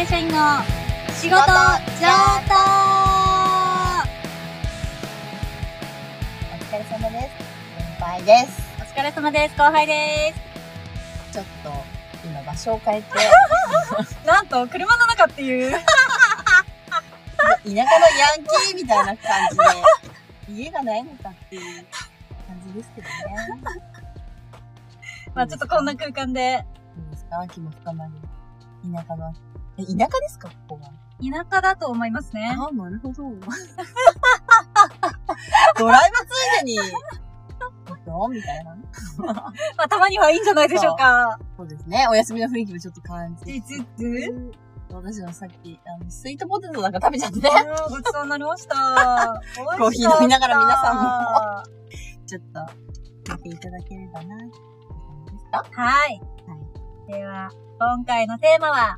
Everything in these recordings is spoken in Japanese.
正社員の仕事上等お疲れ様です。先輩です。お疲れ様です。後輩でちょっと、今場所を変えて、す。なんと、車の中っていう。田舎のヤンキーみたいな感じで、家がないのかっていう感じですけどね。まあちょっとこんな空間で。いいですか秋も深まり。田舎の、え、田舎ですか？ここは。田舎だと思いますね。ああ、なるほど。ドライブついでに、どう？みたいな。まあたまにはいいんじゃないでしょうか。そうですね。お休みの雰囲気もちょっと感じ実つつ私のさっき、あの、スイートポテトなんか食べちゃってね。ごちそうになりました。コーヒー飲みながら皆さんも。ちょっと、見ていただければな、はい。はい。では、今回のテーマは、はい。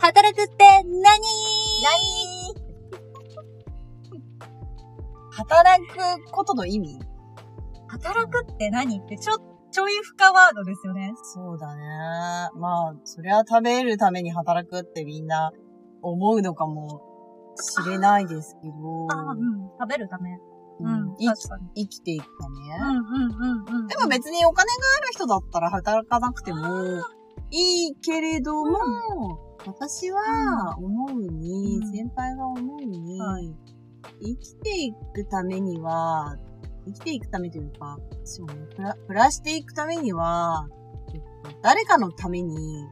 働くって何？何？働くことの意味？働くって何ってちょ、ちょい深ワードですよね。そうだね。まあ、そりゃ食べるために働くってみんな思うのかもしれないですけど、あうん。食べるため。うん。生きていくため、うんうんうんうん。でも別にお金がある人だったら働かなくてもいいけれども、私は思うに、うん先輩が思うに、はい生きていくためには、生きていくためというか、そうね、暮らしていくためには、えっと誰かのために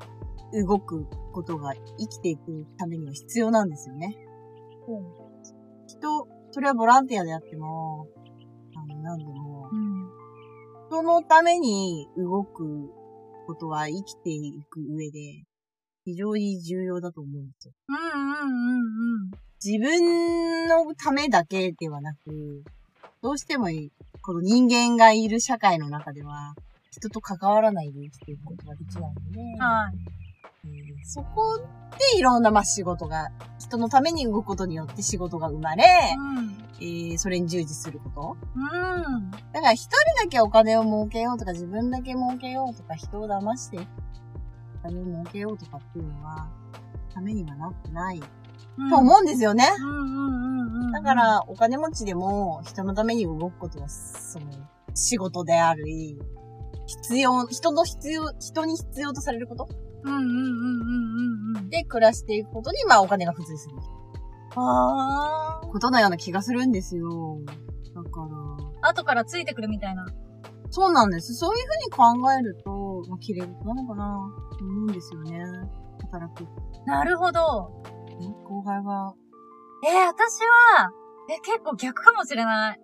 動くことが生きていくためには必要なんですよね。人、それはボランティアであっても、あの、なんでも、うん。人のために動くことは生きていく上で、非常に重要だと思うんですよ。うんうんうんうん。自分のためだけではなく、どうしてもこの人間がいる社会の中では、人と関わらないで生きていくことができないので、はい。えーそこでいろんなまあ仕事が、人のために動くことによって仕事が生まれ、えーそれに従事すること。うん。うん。だから一人だけお金を儲けようとか自分だけ儲けようとか人を騙してお金を儲けようとかっていうのは、ためにはなってないと思うんですよね。うんうんうんうん。だか、ら、お金持ちでも人のために動くことは、その、仕事であり、必要、人の必要、人に必要とされることうんうんうんうんうんうん。で暮らしていくことに、まあお金が付随するあことのような気がするんですよ。だから、あ。後からついてくるみたいな。そうなんです。そういうふうに考えると、まあ、綺麗事なのかなと思うんですよね。働く。なるほど。ね後輩は、えー、私は、え、結構逆かもしれない。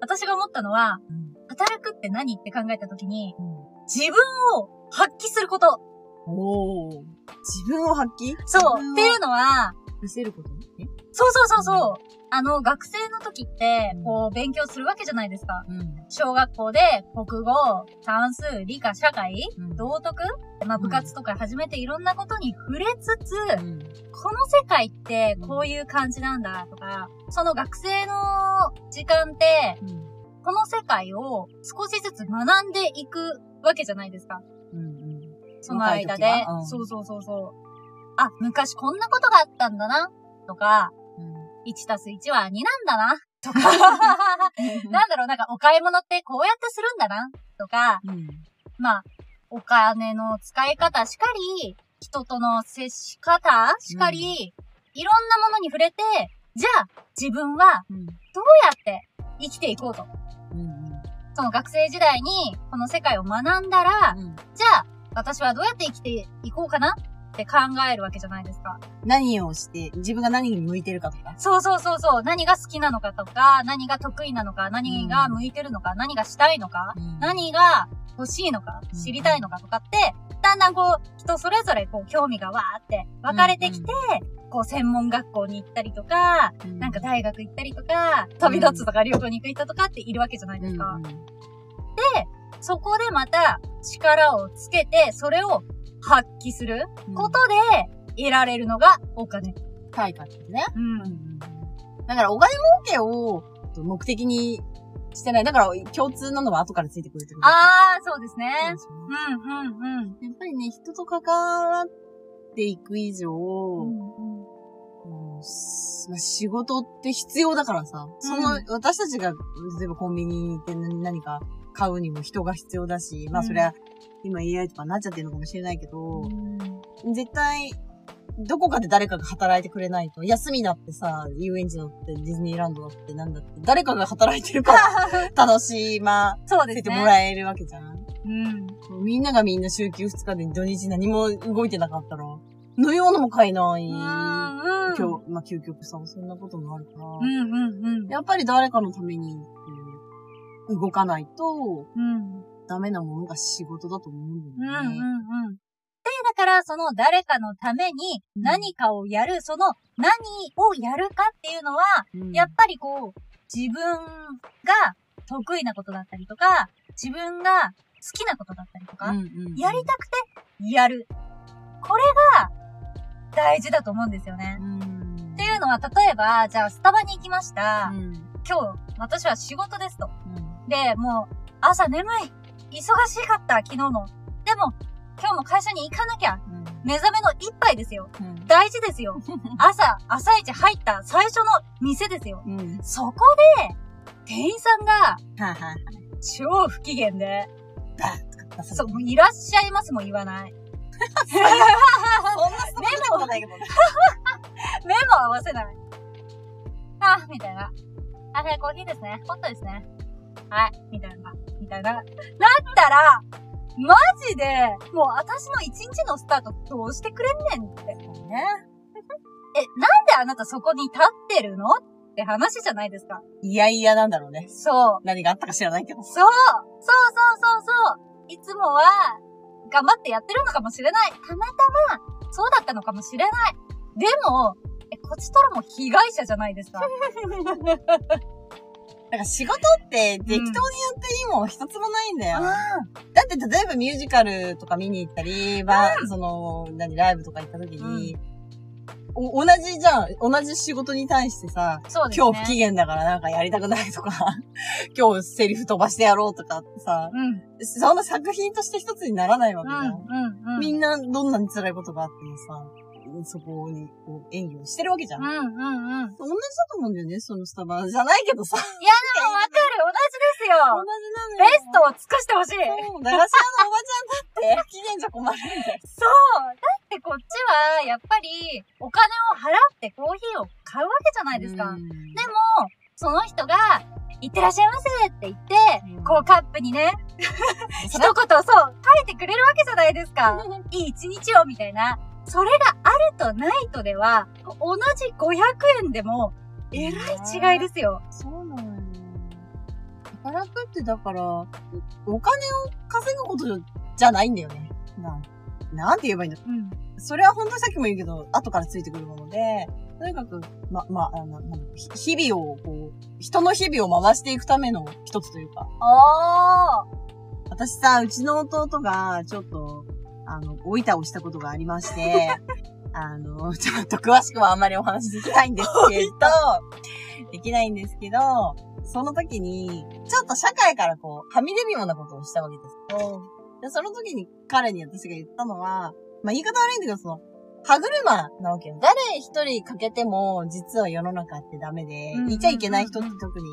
私が思ったのは、うん働くって何？って考えたときに、うん自分を発揮すること。おー自分を発揮？そう。っていうのは、見せること？ね。そうそうそうそう。あの、学生の時ってうん、こう、勉強するわけじゃないですか。うん。小学校で、国語、算数、理科、社会、うん道徳、まあ、部活とか始めていろんなことに触れつつ、うん。この世界ってこういう感じなんだとか、その学生の時間って、うん。この世界を少しずつ学んでいくわけじゃないですか。うん。うん。その間でう。んそうそうそうそう。あ、昔こんなことがあったんだな、とか、うん。1たす1は2なんだな、とか、なんだろう、なんかお買い物ってこうやってするんだな、とか、うん。まあ、お金の使い方しかり、人との接し方しかり、いろんなものに触れて、じゃあ、自分はうん。どうやって生きていこうと。うん。その学生時代に、この世界を学んだら、うん。じゃあ、私はどうやって生きていこうかなって考えるわけじゃないですか。何をして、自分が何に向いてるかとか。そうそうそうそう。何が好きなのかとか、何が得意なのか、何が向いてるのか、何がしたいのか、うん何が欲しいのか、うん知りたいのかとかって、だんだんこう、人それぞれこう、興味がわーって分かれてきて、こう、専門学校に行ったりとか、うんなんか大学行ったりとか、旅立つとか旅行に行く人とかっているわけじゃないですか。そこでまた力をつけて、それを発揮するうん。ことで得られるのがお金。対価ですね。うん。だからお金儲けを目的にしてない。だから共通なのは後からついてくるってことあー、そうですね。うん、うん、うん。やっぱりね、人と関わっっていく以上、うん仕事って必要だからさ、その、私たちが、例えばコンビニに行って何か買うにも人が必要だし、まあうんそりゃ、今 AI とかなっちゃってるのかもしれないけど、絶対、どこかで誰かが働いてくれないと、休みだってさ、遊園地だって、ディズニーランドだってなんだって、誰かが働いてるから 楽しまそうですね。せてもらえるわけじゃん。うん。みんながみんな週休2日で土日何も動いてなかったら、飲み物も買えない。うん。今日、まあ、究極さ、そんなこともあるから。うんうんうん。やっぱり誰かのために、うん動かないと、うん。ダメなものが仕事だと思うんうんうんだよね。うん。で、だから、その誰かのために何かをやる、その何をやるかっていうのは、うんやっぱりこう、自分が得意なことだったりとか、自分が好きなことだったりとか、うんうんやりたくてやる。これが大事だと思うんですよね。うんっていうのは、例えば、じゃあスタバに行きました。うん今日、私は仕事ですと。うんで、もう、朝眠い。忙しかった、昨日も。でも、今日も会社に行かなきゃ。目覚めの一杯ですよ。うん大事ですよ。朝、朝一入った最初の店ですよ。うん。うん。そこで、店員さんが。超不機嫌で、そう、いらっしゃいますも言わない。そんなストレスことないけどね。目も合わせない。あ、みたいな。あ、はい、コーヒーですね。ホットですね。はい、みたいな。みたいな。なったら、マジで、もう私の一日のスタートどうしてくれんねんって。ね。え、なんであなたそこに立ってるのって話じゃないですか。いやいやなんだろうね。そう。何があったか知らないけど。そうそうそうそうそういつもは、頑張ってやってるのかもしれない。たまたま、そうだったのかもしれない。でも、え、こちとらも被害者じゃないですか。だから仕事って適当にやっていいもん一つもないんだよ。うだって例えばミュージカルとか見に行ったり、まあ、その、何、ライブとか行った時に、お同じじゃん。同じ仕事に対してさ、ん。そうですね。今日不機嫌だからなんかやりたくないとか、今日セリフ飛ばしてやろうとかってさ、うん。そんな作品として一つにならないわけじゃん。うん。うん。うん。みんなどんなに辛いことがあってもさ、そこにこう演技をしてるわけじゃん。うん。うん。うん。同じだと思うんだよね、そのスタバじゃないけどさ。いや、でもわかる。同じですよ。同じなのよ。ベストを尽くしてほしい。そう、駄菓子屋のおばちゃんだって不機嫌じゃ困るんだよ。そう。だってこっちは、やっぱり、お金を払ってコーヒーを買うわけじゃないですか。うんでも、その人が、いってらっしゃいませって言って、うんこうカップにね、一言そう、書いてくれるわけじゃないですか。いい一日を、みたいな。それがあるとないとでは、同じ500円でも、えらい違いですよ。そうなのよ。働くってだから、おお金を稼ぐことじゃないんだよね。なん、なんて言えばいいんだうん。それは本当にさっきも言うけど、後からついてくるもので、とにかく、ま、ま、あの、日々を、こう、人の日々を回していくための一つというか、あー。私さ、うちの弟が、ちょっと、あの、老いたをしたことがありまして、あの、ちょっと詳しくはあんまりお話できないんですけど、できないんですけど、その時に、ちょっと社会からこう、はみ出るようなことをしたわけですよ。で、その時に彼に私が言ったのは、まあ、言い方悪いんだけど、その、歯車なわけよ。誰一人かけても、実は世の中ってダメでうん、いちゃいけない人って特に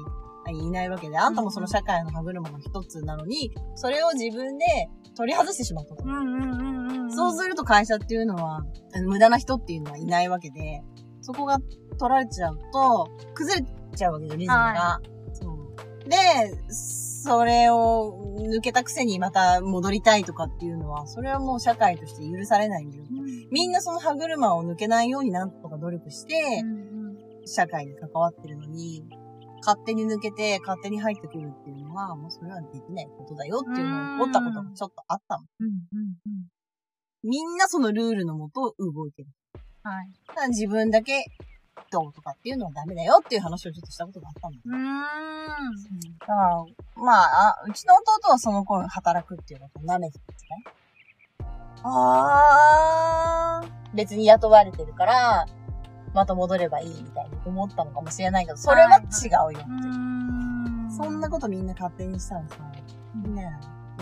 いないわけで、あんたもその社会の歯車の一つなのに、それを自分で取り外してしまったとうん。うんうんうんうん。そうすると会社っていうのは、無駄な人っていうのはいないわけで、そこが取られちゃうと、崩れちゃうわけよ、リズムが。はそうで、それを抜けたくせにまた戻りたいとかっていうのは、それはもう社会として許されないんだよ。うん。みんなその歯車を抜けないようになんとか努力してう、ん社会に関わってるのに、勝手に抜けて、勝手に入ってくるっていうのは、もうそれはできないことだよっていうのを思ったことがちょっとあったの。うん。うん。うん。みんなそのルールのもと動いてる。はい。ただ自分だけどうとかっていうのはダメだよっていう話をちょっとしたことがあったんだよ。うーん。だから、まあ、あうちの弟はその頃働くっていうことを舐めてたんですね。あー。別に雇われてるから、また戻ればいいみたいに思ったのかもしれないけど、それは違うよ。うーん。そんなことみんな勝手にしたらさ、みんな、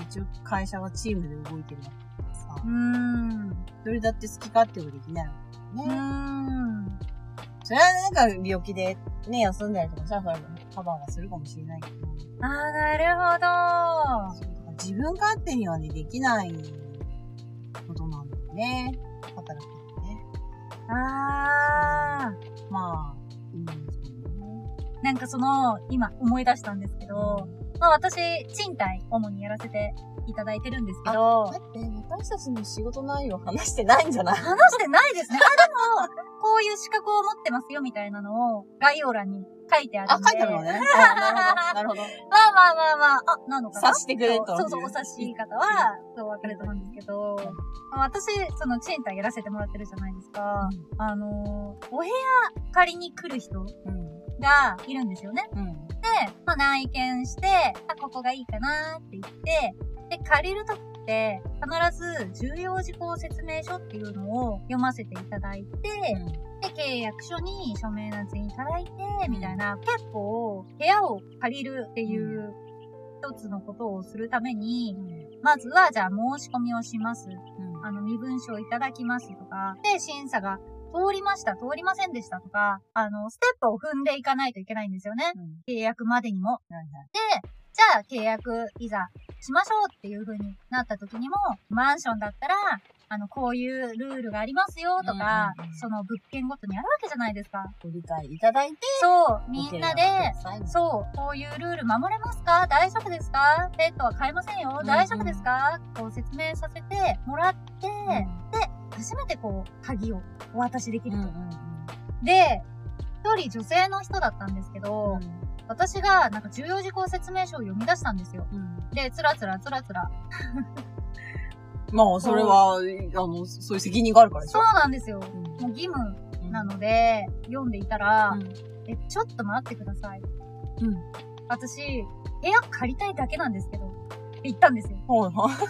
一応会社はチームで動いてるわけでさうー、ん。一人だって好き勝手はできないわけうーね。ん。それはなんか病気でね、休んだりとかさ、それもカバーはするかもしれないけど、あー、なるほど。自分勝手にはね、できないことなんだよね。働くあまあ、うん、そうね。ー。なんかその、今思い出したんですけど、まあ私、賃貸主にやらせていただいてるんですけど、待って、私たちの仕事内容話してないんじゃない？話してないですね。あ、でも、こういう資格を持ってますよみたいなのを概要欄に書いてあるあ、んで。書いてあるのね。あなるほど、なるほど。まあまあまあまあ、あ、なのかな察してくれとそうそう、お察し方は、そうわかると思うんですけど、まあ私、その賃貸やらせてもらってるじゃないですか。あのー、お部屋借りに来る人うん。がいるんですよね。うん。で、まあ内見して、あ、ここがいいかなって言って、で、借りるときって、必ず重要事項説明書っていうのを読ませていただいて、で、契約書に署名なついただいて、みたいな、結構、部屋を借りるっていう一つのことをするために、まずは、じゃあ申し込みをします。うん。あの、身分証いただきますとか、で、審査が通りました、通りませんでしたとか、あの、ステップを踏んでいかないといけないんですよね。うん。契約までにも。はいはい。で、じゃあ契約いざしましょうっていう風になった時にも、マンションだったら、あの、こういうルールがありますよとか、うんうんうんその物件ごとにあるわけじゃないですか。ご理解いただいて、そう、みんなで、う。そう、こういうルール守れますか？大丈夫ですか？ペットは飼えませんよん大丈夫ですか、こう説明させてもらって、初めてこう、鍵をお渡しできると。うんうんで、一人女性の人だったんですけど、うん。私がなんか重要事項説明書を読み出したんですよ。うん。で、つらつらつらつら。まあ、それは、あの、そういう責任があるからでしょ？そうなんですよ。うんもう義務なので、読んでいたら、うんえ、ちょっと待ってください。うん。私、部屋借りたいだけなんですけど、って言ったんですよ。はいはい。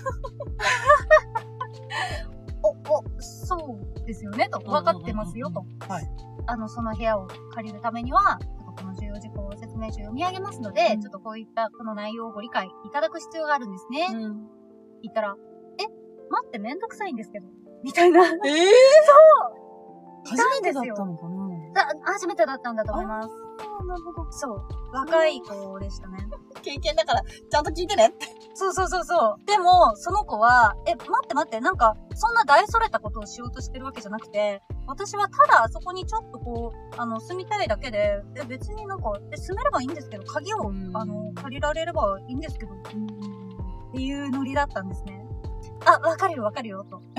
お、お、そうですよね、と。分かってますよ、と。はい。あの、その部屋を借りるためには、説明書を読み上げますので、うんちょっとこういったこの内容をご理解いただく必要があるんですね。うん。言ったら、え、待ってめんどくさいんですけど。みたいな。ええ初めてだったのかな？だ初めてだったんだと思います。なるほど。そう。若い子でしたね。経験だから、ちゃんと聞いてねって。そうそうそうそう。でも、その子は、え、待って待って、なんか、そんな大それたことをしようとしてるわけじゃなくて、私はただあそこにちょっとこう、あの、住みたいだけで、え、別になんか、え、住めればいいんですけど、鍵をう、んあの、借りられればいいんですけど、っていうノリだったんですね。あ、わかるよわかるよ、と。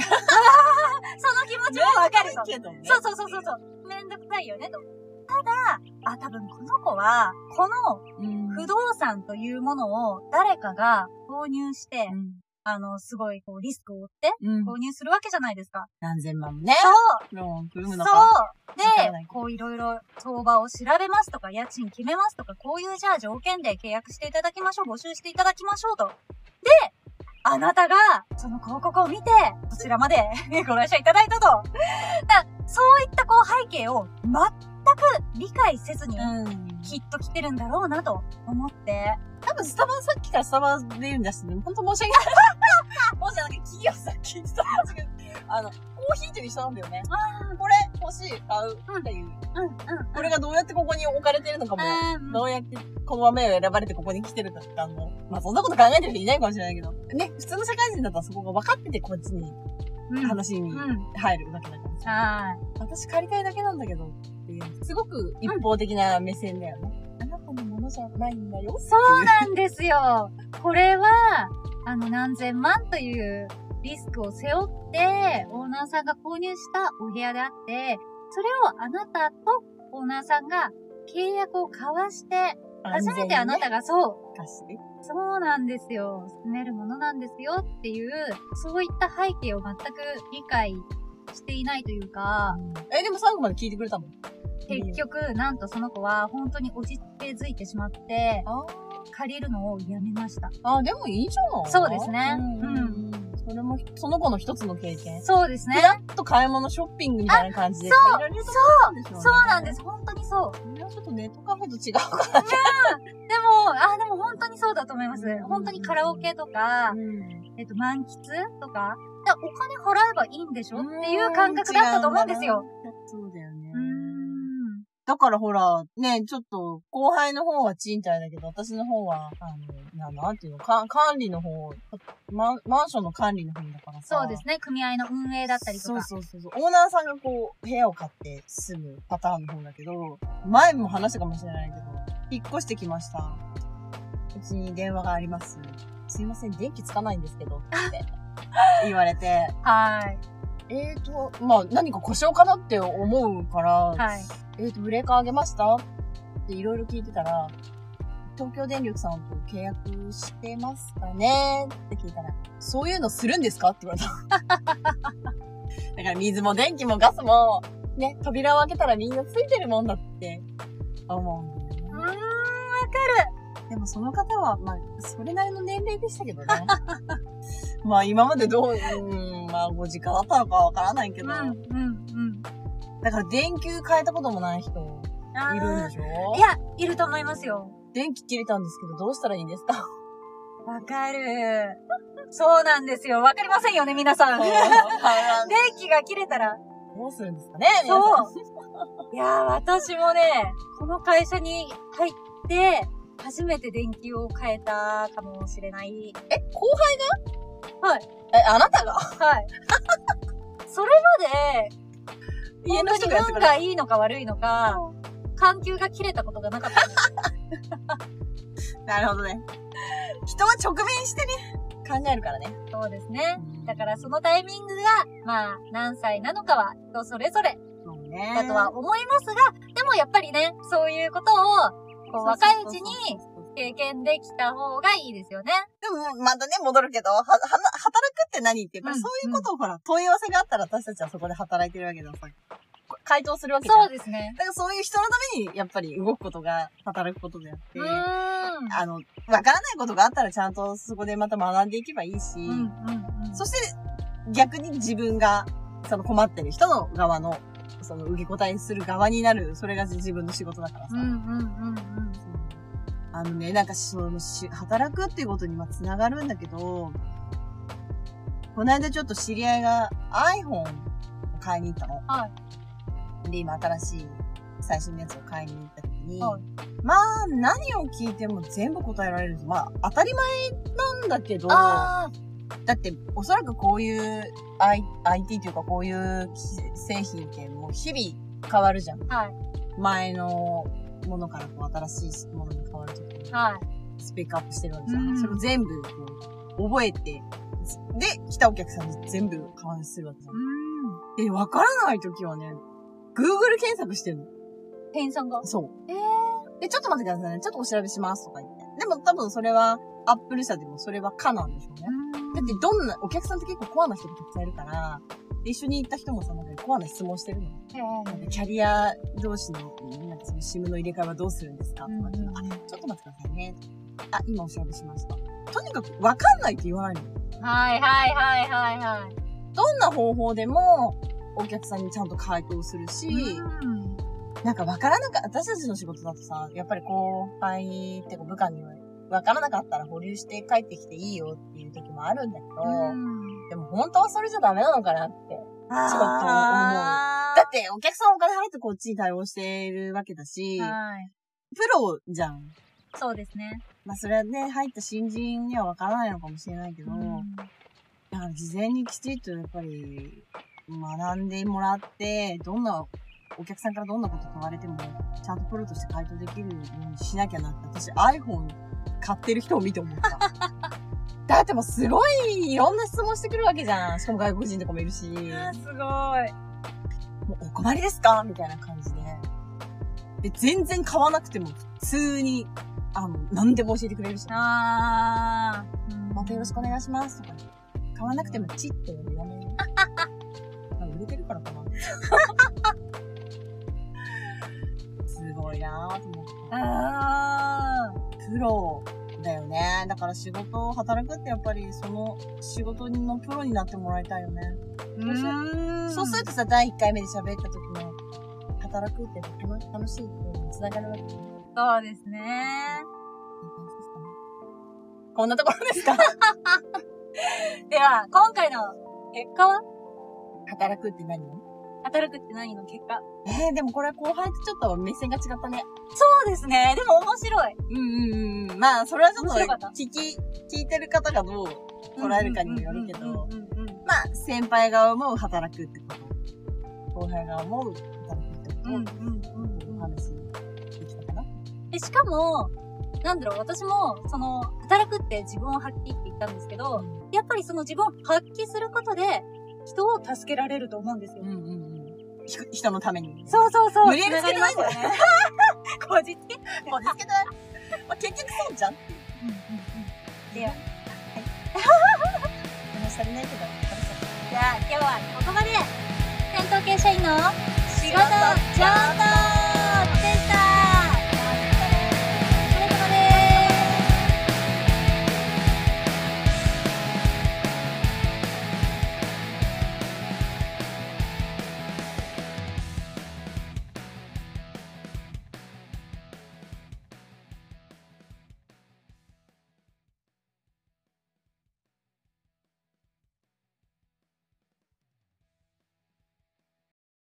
その気持ちもわかると。けどね。そうそうそうそうそう。めんどくさいよね、と。ただ、あ、多分この子は、このうん。不動産というものを誰かが購入して、うん。あの、すごいこうリスクを負ってうん。購入するわけじゃないですか。何千万もね。そうそうのか。でこういろいろ相場を調べますとか、家賃決めますとか、こういうじゃあ条件で契約していただきましょう、募集していただきましょうと。で、あなたが、その広告を見て、こちらまで ご来社いただいたと。だそういったこう背景を全く理解せずに、うん。きっと来てるんだろうなと思って、多分スタバさっきからスタバで言うんだし、本当申し訳ない。もしなんか企業さっきスタバ違うあの、コーヒーと一緒なんだよね。これ欲しい、買うっていう。うん、うん、これがどうやってここに置かれてるのかも、うんどうやってこの豆を選ばれてここに来てるかとかも、まあそんなこと考えてる人いないかもしれないけど。ね、普通の社会人だったらそこが分かっててこっちにうん。話にうん。入るわけだから。は私借りたいだけなんだけどすごく一方的な目線だよね。あなたのものじゃないんだよ。そうなんですよ。これは、あの、何千万というリスクを背負って、オーナーさんが購入したお部屋であって、それをあなたとオーナーさんが契約を交わして、初めてあなたががそう。そうなんですよ。住めるものなんですよっていう、そういった背景を全く理解していないというか、え、でも最後まで聞いてくれたの？結局、なんとその子は本当に落ちてづいてしまって、あ借りるのをやめました。あ、でもいいじゃないそうですねうんうんうん。それも、その子の一つの経験。そうですね。ふらっと買い物ショッピングみたいな感じでそう借りられるところなんでしょねそうなんです。本当にそう。ちょっとネットカフェと違うからね。でも、あ、でも本当にそうだと思います。本当にカラオケとか、うん。えっと、満喫とか、でお金払えばいいんでしょ？っていう感覚だったと思うんですよ。。そうだよね。だからほら、ね、ちょっと、後輩の方は賃貸だけど、私の方は、あの、ななんていうの、か管理の方、マンマンションの管理の方だからさ。そうですね。組合の運営だったりとか。そうそうそうそう。オーナーさんがこう、部屋を買って住むパターンの方だけど、前も話したかもしれないけど、引っ越してきました。うちに電話があります。すいません、電気つかないんですけど、って言われて、はい。えーと、まあ何か故障かなって思うから、はい。えーと、ブレーカーあげました？っていろいろ聞いてたら、東京電力さんと契約してますかね？って聞いたら、そういうのするんですか？って言われた。だから水も電気もガスも、ね、扉を開けたらみんなついてるもんだって思うんだよね。うーん、わかでもその方は、まあ、それなりの年齢でしたけどね。まあ今までどう、うん、まあご時間だったのかわからないける。ど、うん、うん、うん。だから電球変えたこともない人いるんでしょ？いや、いると思いますよ。電気切れたんですけど、どうしたらいいんですか？わかる。そうなんですよ。わかりませんよね、皆さん。電気が切れたら。どうするんですかね皆さんそう。いやー、私もね、この会社に入って、初めて電気を変えたかもしれない。え、後輩が？はい。え、あなたが？はい。それまで、家の人が運れがいいのか悪いのか、環境が切れたことがなかったんです。なるほどね。人は直面してね、考えるからね。そうですね。だからそのタイミングが、まあ、何歳なのかは人それぞれだとは思いますが、でもやっぱりね、そういうことを、こう、若いうちに経験できた方がいいですよね。でも、またね、戻るけど、は、はな、働くって何って、やっぱりうんそういうことをほら、問い合わせがあったら私たちはそこで働いてるわけださ。回答するわけ。そうですね。だからそういう人のために、やっぱり動くことが働くことであって。あの、わからないことがあったらちゃんとそこでまた学んでいけばいいし。そして逆に自分が、その困ってる人の側の、その受け答えする側になる、それが自分の仕事だからさ。うん、うん、うん、うん。あのね、なんかそのし、働くっていうことにはつながるんだけど、この間ちょっと知り合いが iPhone を買いに行ったの。はで、今新しい最新のやつを買いに行った時に、はいまあ、何を聞いても全部答えられる。まあ、当たり前なんだけど、あだって、おそらくこういう I IT というかこういう製品ってもう日々変わるじゃん。あ、はい、前のものからこう新しいものに変わるときに、はい。スペックアップしてるわけじゃん。うんそれを全部こう覚えて、で、来たお客さんに全部換算するわけじゃん。うん。で、わからないときはね、Google 検索してるの。店員さんが？そう。えで、ちょっと待ってくださいね。ちょっとお調べしますとか言って。でも多分それは、アップル社でもそれは可なんでしょうね。ー。だってどんな、お客さんって結構コアな人がたくさんいるから、で一緒に行った人もさ、なんかコアな質問してるの。なんかキャリア同士の、なんかその SIM の入れ替えはどうするんですか？とか言ったら、あ、ちょっと待ってくださいね。あ、今お調べしました。とにかくわかんないって言わないの。はいはいはいはいはい。どんな方法でも、お客さんにちゃんと回答するし、うんなんかわからなかった、私たちの仕事だとさ、やっぱり後輩ってか部下には、わからなかったら保留して帰ってきていいよっていう時もあるんだけど、うん。でも本当はそれじゃダメなのかなって。ちょっと思うあだってお客さんお金払ってこっちに対応しているわけだし、はい。プロじゃん。そうですね。まあそれはね、入った新人にはわからないのかもしれないけど、うんだから事前にきちっとやっぱり学んでもらって、どんな、お客さんからどんなこと問われても、ちゃんとプロとして回答できるようにしなきゃなって、私 iPhone 買ってる人を見て思った。だってもうすごいいろんな質問してくるわけじゃん。しかも外国人とかもいるし。あーすごい。もうお困りですか？みたいな感じで。で、全然買わなくても普通に、あの、何でも教えてくれるし。あー。またよろしくお願いしますとか、ね、買わなくてもチッと言わない。あ売れてるからかな。すごいなぁと思って。あプロだよね。だから仕事を働くってやっぱりその仕事のプロになってもらいたいよね。ー。うーん。そうするとさ、第1回目で喋った時の働くって楽楽しいっていうのにつながるわけね。そうですね。こんなところですか？では、今回の結果は？働くって何？働くって何の結果？えー、でもこれ後輩とちょっと目線が違ったね。そうですね。でも面白い。うんうんうん。まあ、それはちょっと聞き、聞いてる方がどう捉えるかにもよるけど、まあ、先輩が思う働くってこと。後輩が思う働くってこと。うんうんうんお話できたかなで、しかも、なんだろう、私も、その、働くって自分を発揮って言ったんですけど、やっぱりその自分を発揮することで、人を助けられると思うんですよ。うんうんうん。ひ人のために。そうそうそう。無理やりつけてないんだよね。こじつけもう見つけてない。まあ、結局そうじゃんう。うんうんうん。では、話足りないけど、じゃあ今日はここまで。戦闘系社員の仕事仕事上等